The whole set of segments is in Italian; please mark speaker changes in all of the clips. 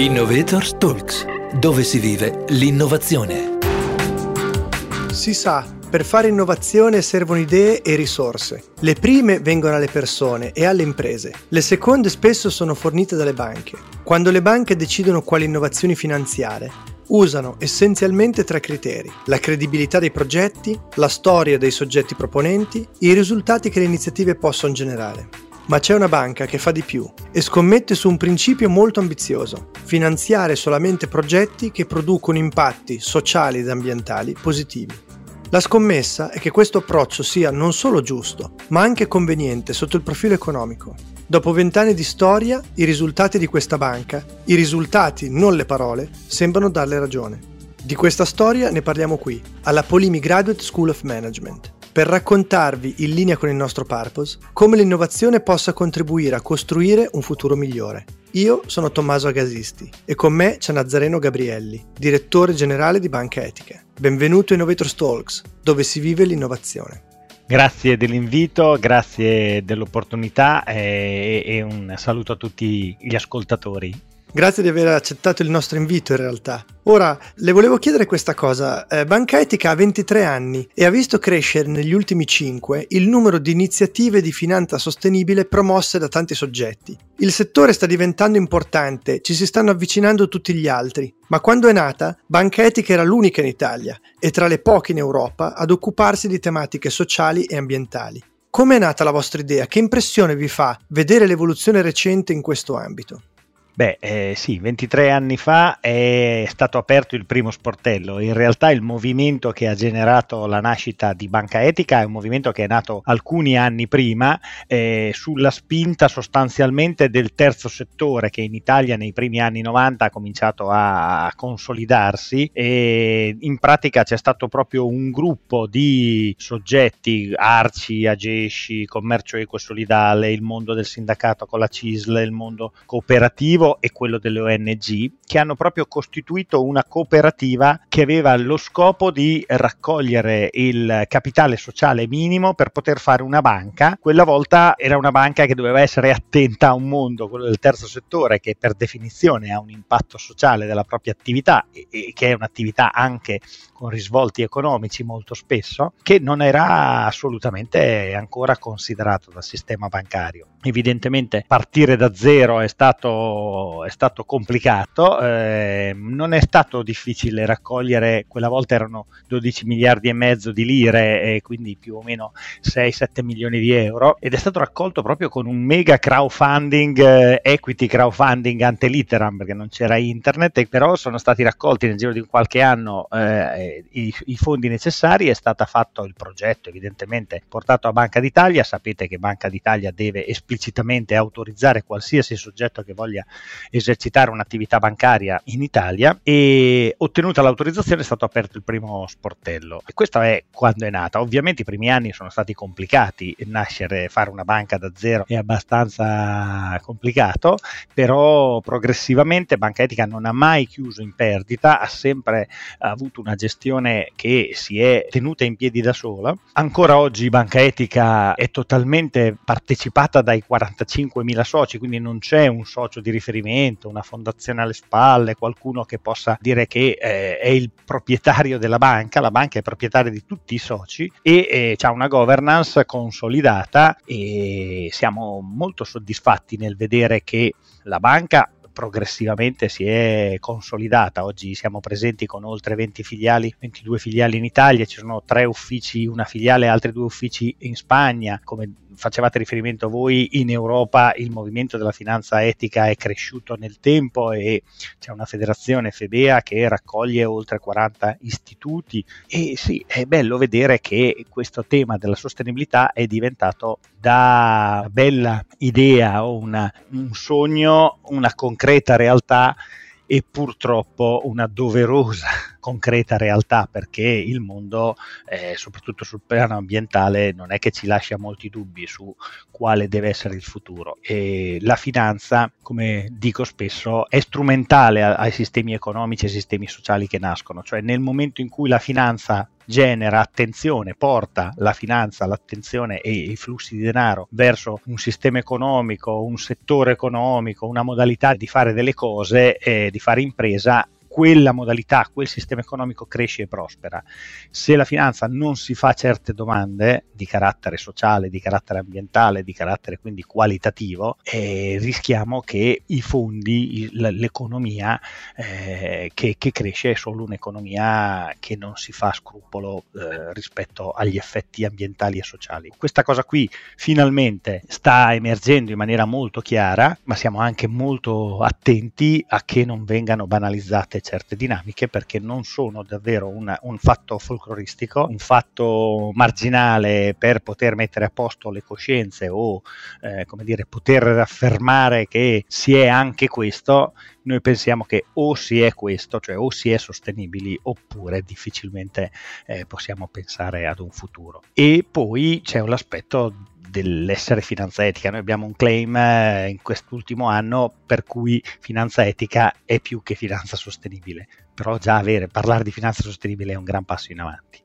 Speaker 1: Innovators Talks, dove si vive l'innovazione.
Speaker 2: Si sa, per fare innovazione servono idee e risorse. Le prime vengono alle persone e alle imprese, le seconde spesso sono fornite dalle banche. Quando le banche decidono quali innovazioni finanziare, usano essenzialmente tre criteri, la credibilità dei progetti, la storia dei soggetti proponenti, i risultati che le iniziative possono generare. Ma c'è una banca che fa di più e scommette su un principio molto ambizioso, finanziare solamente progetti che producono impatti sociali ed ambientali positivi. La scommessa è che questo approccio sia non solo giusto, ma anche conveniente sotto il profilo economico. Dopo vent'anni di storia, i risultati di questa banca, i risultati, non le parole, sembrano darle ragione. Di questa storia ne parliamo qui, alla Polimi Graduate School of Management per raccontarvi, in linea con il nostro purpose, come l'innovazione possa contribuire a costruire un futuro migliore. Io sono Tommaso Agasisti e con me c'è Nazareno Gabrielli, direttore generale di Banca Etiche. Benvenuto a Innovators Talks, dove si vive l'innovazione.
Speaker 3: Grazie dell'invito, grazie dell'opportunità e, e un saluto a tutti gli ascoltatori.
Speaker 2: Grazie di aver accettato il nostro invito in realtà. Ora, le volevo chiedere questa cosa. Eh, Banca Etica ha 23 anni e ha visto crescere negli ultimi 5 il numero di iniziative di finanza sostenibile promosse da tanti soggetti. Il settore sta diventando importante, ci si stanno avvicinando tutti gli altri, ma quando è nata, Banca Etica era l'unica in Italia e tra le poche in Europa ad occuparsi di tematiche sociali e ambientali. Come è nata la vostra idea? Che impressione vi fa vedere l'evoluzione recente in questo ambito?
Speaker 3: Beh, eh, sì, 23 anni fa è stato aperto il primo sportello. In realtà il movimento che ha generato la nascita di Banca Etica è un movimento che è nato alcuni anni prima, eh, sulla spinta sostanzialmente del terzo settore che in Italia nei primi anni 90 ha cominciato a consolidarsi e in pratica c'è stato proprio un gruppo di soggetti, Arci, Agesci, Commercio Eco e Solidale, il mondo del sindacato con la CISL, il mondo cooperativo e quello delle ONG, che hanno proprio costituito una cooperativa che aveva lo scopo di raccogliere il capitale sociale minimo per poter fare una banca. Quella volta era una banca che doveva essere attenta a un mondo, quello del terzo settore, che per definizione ha un impatto sociale della propria attività e, e che è un'attività anche con risvolti economici molto spesso, che non era assolutamente ancora considerato dal sistema bancario. Evidentemente partire da zero è stato, è stato complicato, eh, non è stato difficile raccogliere, quella volta erano 12 miliardi e mezzo di lire e quindi più o meno 6-7 milioni di euro ed è stato raccolto proprio con un mega crowdfunding, eh, equity crowdfunding ante litteram perché non c'era internet, e però sono stati raccolti nel giro di qualche anno eh, i, i, fondi necessari, è stato fatto il progetto evidentemente portato a Banca d'Italia, sapete che Banca d'Italia deve esplicitamente autorizzare qualsiasi soggetto che voglia esercitare un'attività bancaria in Italia e ottenuta l'autorizzazione è stato aperto il primo sportello e questo è quando è nata. Ovviamente i primi anni sono stati complicati, nascere, fare una banca da zero è abbastanza complicato, però progressivamente Banca Etica non ha mai chiuso in perdita, ha sempre avuto una gestione che si è tenuta in piedi da sola. Ancora oggi Banca Etica è totalmente partecipata dai 45.000 soci, quindi non c'è un socio di riferimento, una fondazione alle spalle, qualcuno che possa dire che eh, è il proprietario della banca, la banca è proprietaria di tutti i soci e eh, ha una governance consolidata e siamo molto soddisfatti nel vedere che la banca progressivamente si è consolidata. Oggi siamo presenti con oltre 20 filiali, 22 filiali in Italia, ci sono tre uffici, una filiale e altri due uffici in Spagna, come facevate riferimento voi, in Europa il movimento della finanza etica è cresciuto nel tempo e c'è una federazione Fedea che raccoglie oltre 40 istituti e sì, è bello vedere che questo tema della sostenibilità è diventato da bella idea o una, un sogno, una concreta realtà e purtroppo una doverosa concreta realtà perché il mondo, eh, soprattutto sul piano ambientale, non è che ci lascia molti dubbi su quale deve essere il futuro. E la finanza, come dico spesso, è strumentale ai sistemi economici e ai sistemi sociali che nascono, cioè nel momento in cui la finanza genera attenzione, porta la finanza, l'attenzione e i flussi di denaro verso un sistema economico, un settore economico, una modalità di fare delle cose, eh, di fare impresa, quella modalità, quel sistema economico cresce e prospera. Se la finanza non si fa certe domande di carattere sociale, di carattere ambientale, di carattere quindi qualitativo, eh, rischiamo che i fondi, l'economia eh, che, che, cresce è solo un'economia che non si fa scrupolo eh, rispetto agli effetti ambientali e sociali. Questa cosa qui finalmente sta emergendo in maniera molto chiara, ma siamo anche molto attenti a che non vengano banalizzate certe dinamiche perché non sono davvero una, un fatto folcloristico, un fatto marginale per poter mettere a posto le coscienze o eh, come dire, poter affermare che si è anche questo, noi pensiamo che o si è questo, cioè o si è sostenibili oppure difficilmente eh, possiamo pensare ad un futuro. E poi c'è un aspetto dell'essere finanza etica. Noi abbiamo un claim eh, in quest'ultimo anno per cui finanza etica è più che finanza sostenibile, però già avere, parlare di finanza sostenibile è un gran passo in avanti.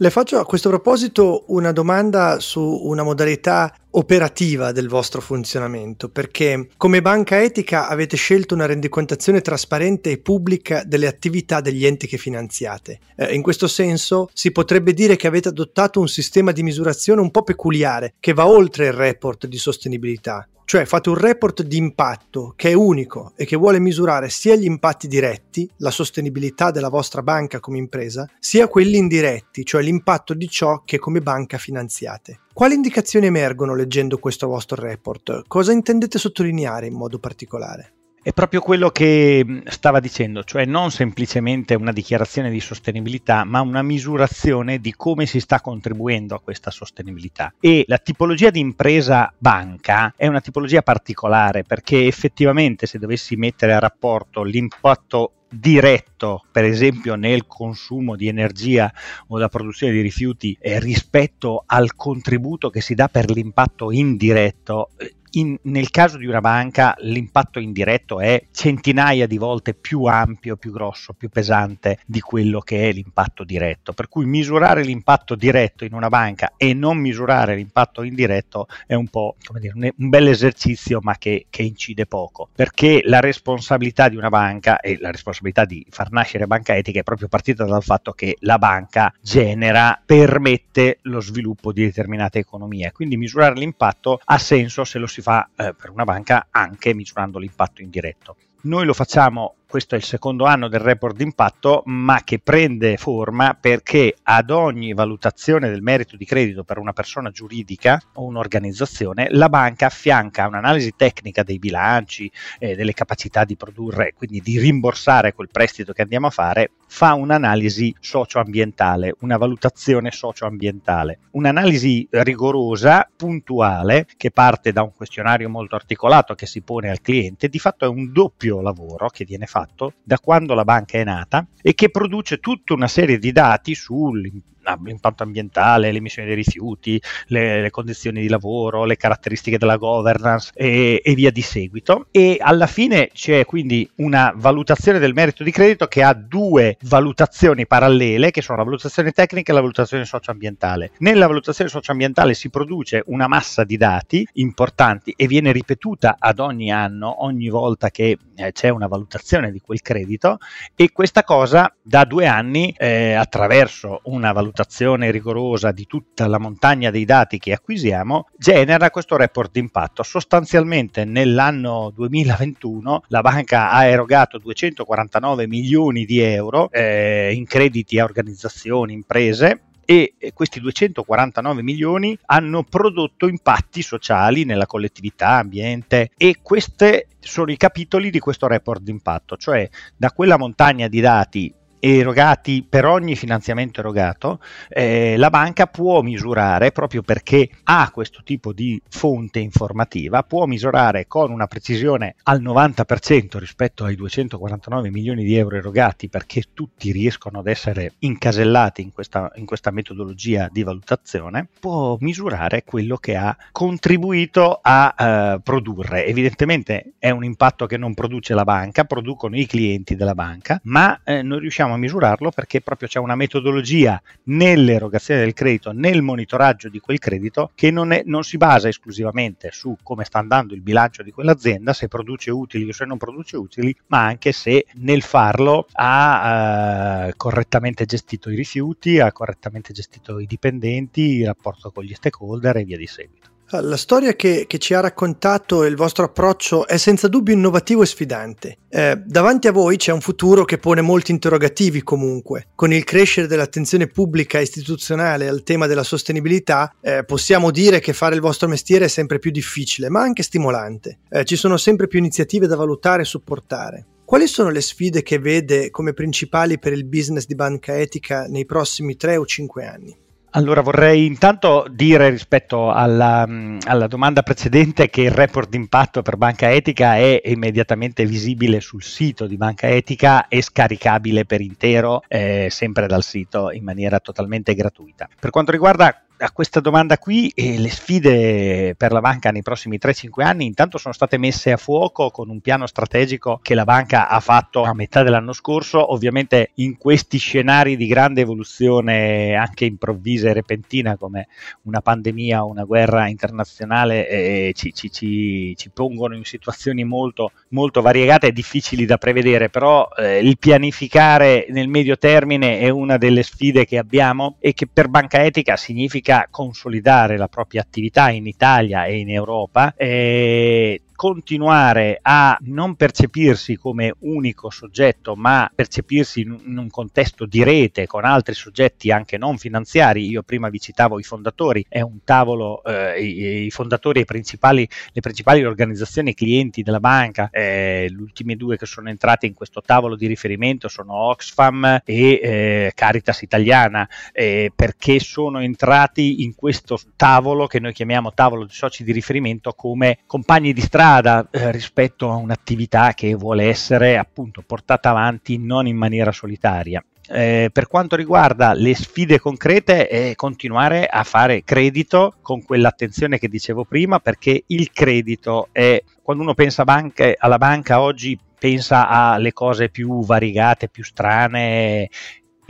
Speaker 2: Le faccio a questo proposito una domanda su una modalità operativa del vostro funzionamento, perché come banca etica avete scelto una rendicontazione trasparente e pubblica delle attività degli enti che finanziate. Eh, in questo senso si potrebbe dire che avete adottato un sistema di misurazione un po' peculiare, che va oltre il report di sostenibilità. Cioè fate un report di impatto che è unico e che vuole misurare sia gli impatti diretti, la sostenibilità della vostra banca come impresa, sia quelli indiretti, cioè l'impatto di ciò che come banca finanziate. Quali indicazioni emergono leggendo questo vostro report? Cosa intendete sottolineare in modo particolare?
Speaker 3: È proprio quello che stava dicendo, cioè non semplicemente una dichiarazione di sostenibilità, ma una misurazione di come si sta contribuendo a questa sostenibilità. E la tipologia di impresa banca è una tipologia particolare perché effettivamente se dovessi mettere a rapporto l'impatto diretto, per esempio nel consumo di energia o la produzione di rifiuti, eh, rispetto al contributo che si dà per l'impatto indiretto, eh, in, nel caso di una banca l'impatto indiretto è centinaia di volte più ampio, più grosso, più pesante di quello che è l'impatto diretto. Per cui misurare l'impatto diretto in una banca e non misurare l'impatto indiretto è un po' dire, un, bel esercizio ma che, che incide poco, perché la responsabilità di una banca e la responsabilità di far nascere banca etica è proprio partita dal fatto che la banca genera, permette lo sviluppo di determinate economie. Quindi misurare l'impatto ha senso se lo si si fa eh, per una banca anche misurando l'impatto indiretto. Noi lo facciamo questo è il secondo anno del report d'impatto, ma che prende forma perché ad ogni valutazione del merito di credito per una persona giuridica o un'organizzazione, la banca affianca un'analisi tecnica dei bilanci, eh, delle capacità di produrre, quindi di rimborsare quel prestito che andiamo a fare, fa un'analisi socioambientale, una valutazione socioambientale, un'analisi rigorosa, puntuale, che parte da un questionario molto articolato che si pone al cliente, di fatto è un doppio lavoro che viene fatto fatto da quando la banca è nata e che produce tutta una serie di dati sull'impatto l'impatto ambientale, le emissioni dei rifiuti, le, le, condizioni di lavoro, le caratteristiche della governance e, e, via di seguito. E alla fine c'è quindi una valutazione del merito di credito che ha due valutazioni parallele, che sono la valutazione tecnica e la valutazione socioambientale. Nella valutazione socioambientale si produce una massa di dati importanti e viene ripetuta ad ogni anno, ogni volta che eh, c'è una valutazione di quel credito e questa cosa da due anni eh, attraverso una valutazione valutazione rigorosa di tutta la montagna dei dati che acquisiamo, genera questo report di impatto. Sostanzialmente nell'anno 2021 la banca ha erogato 249 milioni di euro eh, in crediti a organizzazioni, imprese e questi 249 milioni hanno prodotto impatti sociali nella collettività, ambiente e questi sono i capitoli di questo report di impatto, cioè da quella montagna di dati erogati per ogni finanziamento erogato, eh, la banca può misurare, proprio perché ha questo tipo di fonte informativa, può misurare con una precisione al 90% rispetto ai 249 milioni di euro erogati, perché tutti riescono ad essere incasellati in questa, in questa metodologia di valutazione, può misurare quello che ha contribuito a eh, produrre. Evidentemente è un impatto che non produce la banca, producono i clienti della banca, ma eh, noi riusciamo a misurarlo perché proprio c'è una metodologia nell'erogazione del credito, nel monitoraggio di quel credito che non, è, non si basa esclusivamente su come sta andando il bilancio di quell'azienda, se produce utili o se non produce utili, ma anche se nel farlo ha eh, correttamente gestito i rifiuti, ha correttamente gestito i dipendenti, il rapporto con gli stakeholder e via di seguito.
Speaker 2: La storia che, che, ci ha raccontato il vostro approccio è senza dubbio innovativo e sfidante. Eh, davanti a voi c'è un futuro che pone molti interrogativi comunque. Con il crescere dell'attenzione pubblica e istituzionale al tema della sostenibilità, eh, possiamo dire che fare il vostro mestiere è sempre più difficile, ma anche stimolante. Eh, ci sono sempre più iniziative da valutare e supportare. Quali sono le sfide che vede come principali per il business di banca etica nei prossimi 3 o 5 anni?
Speaker 3: Allora vorrei intanto dire rispetto alla, alla, domanda precedente che il report d'impatto per Banca Etica è immediatamente visibile sul sito di Banca Etica e scaricabile per intero eh, sempre dal sito in maniera totalmente gratuita. Per quanto riguarda a questa domanda qui eh, le sfide per la banca nei prossimi 3-5 anni intanto sono state messe a fuoco con un piano strategico che la banca ha fatto a metà dell'anno scorso, ovviamente in questi scenari di grande evoluzione anche improvvisa e repentina come una pandemia o una guerra internazionale eh, ci, ci, ci, ci, pongono in situazioni molto, molto variegate e difficili da prevedere, però eh, il pianificare nel medio termine è una delle sfide che abbiamo e che per banca etica significa significa consolidare la propria attività in Italia e in Europa. E continuare a non percepirsi come unico soggetto, ma percepirsi in un contesto di rete con altri soggetti anche non finanziari. Io prima vi citavo i fondatori, è un tavolo, eh, i, fondatori e principali, le principali organizzazioni clienti della banca, eh, gli ultimi due che sono entrati in questo tavolo di riferimento sono Oxfam e eh, Caritas Italiana, eh, perché sono entrati in questo tavolo che noi chiamiamo tavolo di soci di riferimento come compagni di strada strada eh, rispetto a un'attività che vuole essere appunto portata avanti non in maniera solitaria. Eh, per quanto riguarda le sfide concrete è continuare a fare credito con quell'attenzione che dicevo prima perché il credito è quando uno pensa banche, alla banca oggi pensa alle cose più variegate, più strane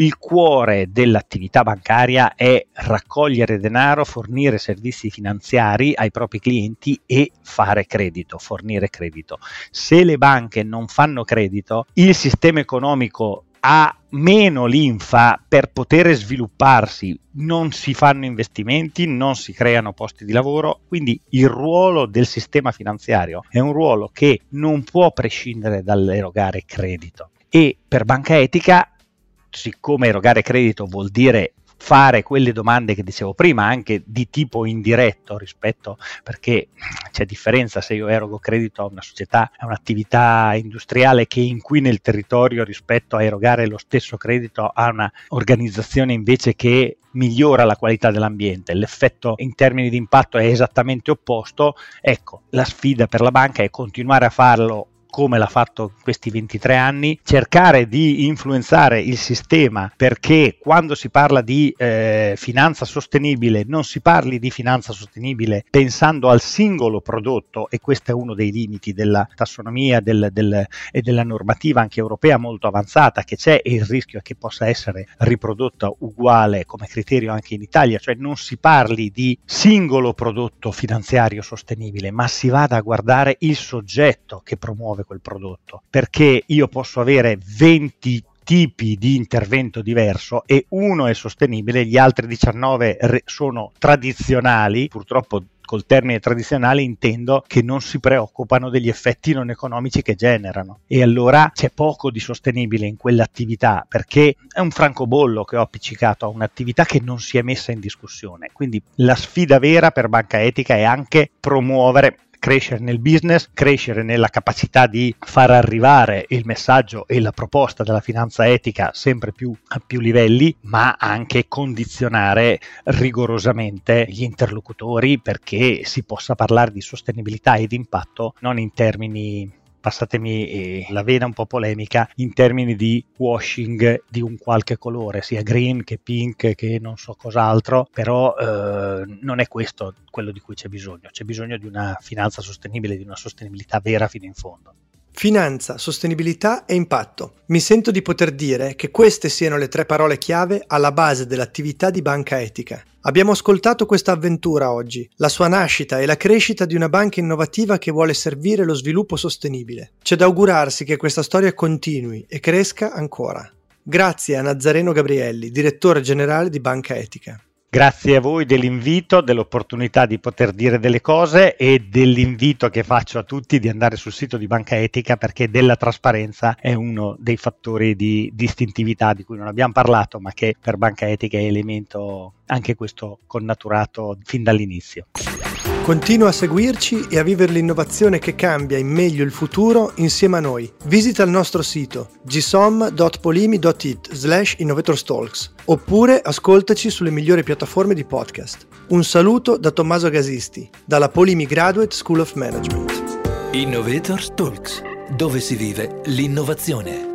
Speaker 3: il cuore dell'attività bancaria è raccogliere denaro, fornire servizi finanziari ai propri clienti e fare credito, fornire credito. Se le banche non fanno credito, il sistema economico ha meno linfa per poter svilupparsi, non si fanno investimenti, non si creano posti di lavoro, quindi il ruolo del sistema finanziario è un ruolo che non può prescindere dall'erogare credito. E per banca etica siccome erogare credito vuol dire fare quelle domande che dicevo prima, anche di tipo indiretto rispetto, perché c'è differenza se io erogo credito a una società, a un'attività industriale che inquina il territorio rispetto a erogare lo stesso credito a un'organizzazione invece che migliora la qualità dell'ambiente, l'effetto in termini di impatto è esattamente opposto, ecco, la sfida per la banca è continuare a farlo come l'ha fatto in questi 23 anni, cercare di influenzare il sistema perché quando si parla di eh, finanza sostenibile non si parli di finanza sostenibile pensando al singolo prodotto e questo è uno dei limiti della tassonomia del, del, e della normativa anche europea molto avanzata che c'è e il rischio è che possa essere riprodotta uguale come criterio anche in Italia, cioè non si parli di singolo prodotto finanziario sostenibile ma si vada a guardare il soggetto che promuove promuove quel prodotto, perché io posso avere 20 tipi di intervento diverso e uno è sostenibile, gli altri 19 re- sono tradizionali, purtroppo col termine tradizionale intendo che non si preoccupano degli effetti non economici che generano e allora c'è poco di sostenibile in quell'attività perché è un francobollo che ho appiccicato a un'attività che non si è messa in discussione. Quindi la sfida vera per banca etica è anche promuovere crescere nel business, crescere nella capacità di far arrivare il messaggio e la proposta della finanza etica sempre più a più livelli, ma anche condizionare rigorosamente gli interlocutori perché si possa parlare di sostenibilità e di impatto non in termini passatemi eh, la vena un po' polemica, in termini di washing di un qualche colore, sia green che pink che non so cos'altro, però eh, non è questo quello di cui c'è bisogno, c'è bisogno di una finanza sostenibile, di una sostenibilità vera fino in fondo.
Speaker 2: Finanza, sostenibilità e impatto. Mi sento di poter dire che queste siano le tre parole chiave alla base dell'attività di banca etica. Abbiamo ascoltato questa avventura oggi, la sua nascita e la crescita di una banca innovativa che vuole servire lo sviluppo sostenibile. C'è da augurarsi che questa storia continui e cresca ancora. Grazie a Nazareno Gabrielli, direttore generale di Banca Etica.
Speaker 3: Grazie a voi dell'invito, dell'opportunità di poter dire delle cose e dell'invito che faccio a tutti di andare sul sito di Banca Etica perché della trasparenza è uno dei fattori di distintività di cui non abbiamo parlato ma che per Banca Etica è elemento anche questo connaturato fin dall'inizio.
Speaker 2: Continua a seguirci e a vivere l'innovazione che cambia in meglio il futuro insieme a noi. Visita il nostro sito gsom.polimi.it slash innovatorstalks oppure ascoltaci sulle migliori piattaforme di podcast. Un saluto da Tommaso Gasisti, dalla Polimi Graduate School of Management.
Speaker 1: Innovators Talks, dove si vive l'innovazione.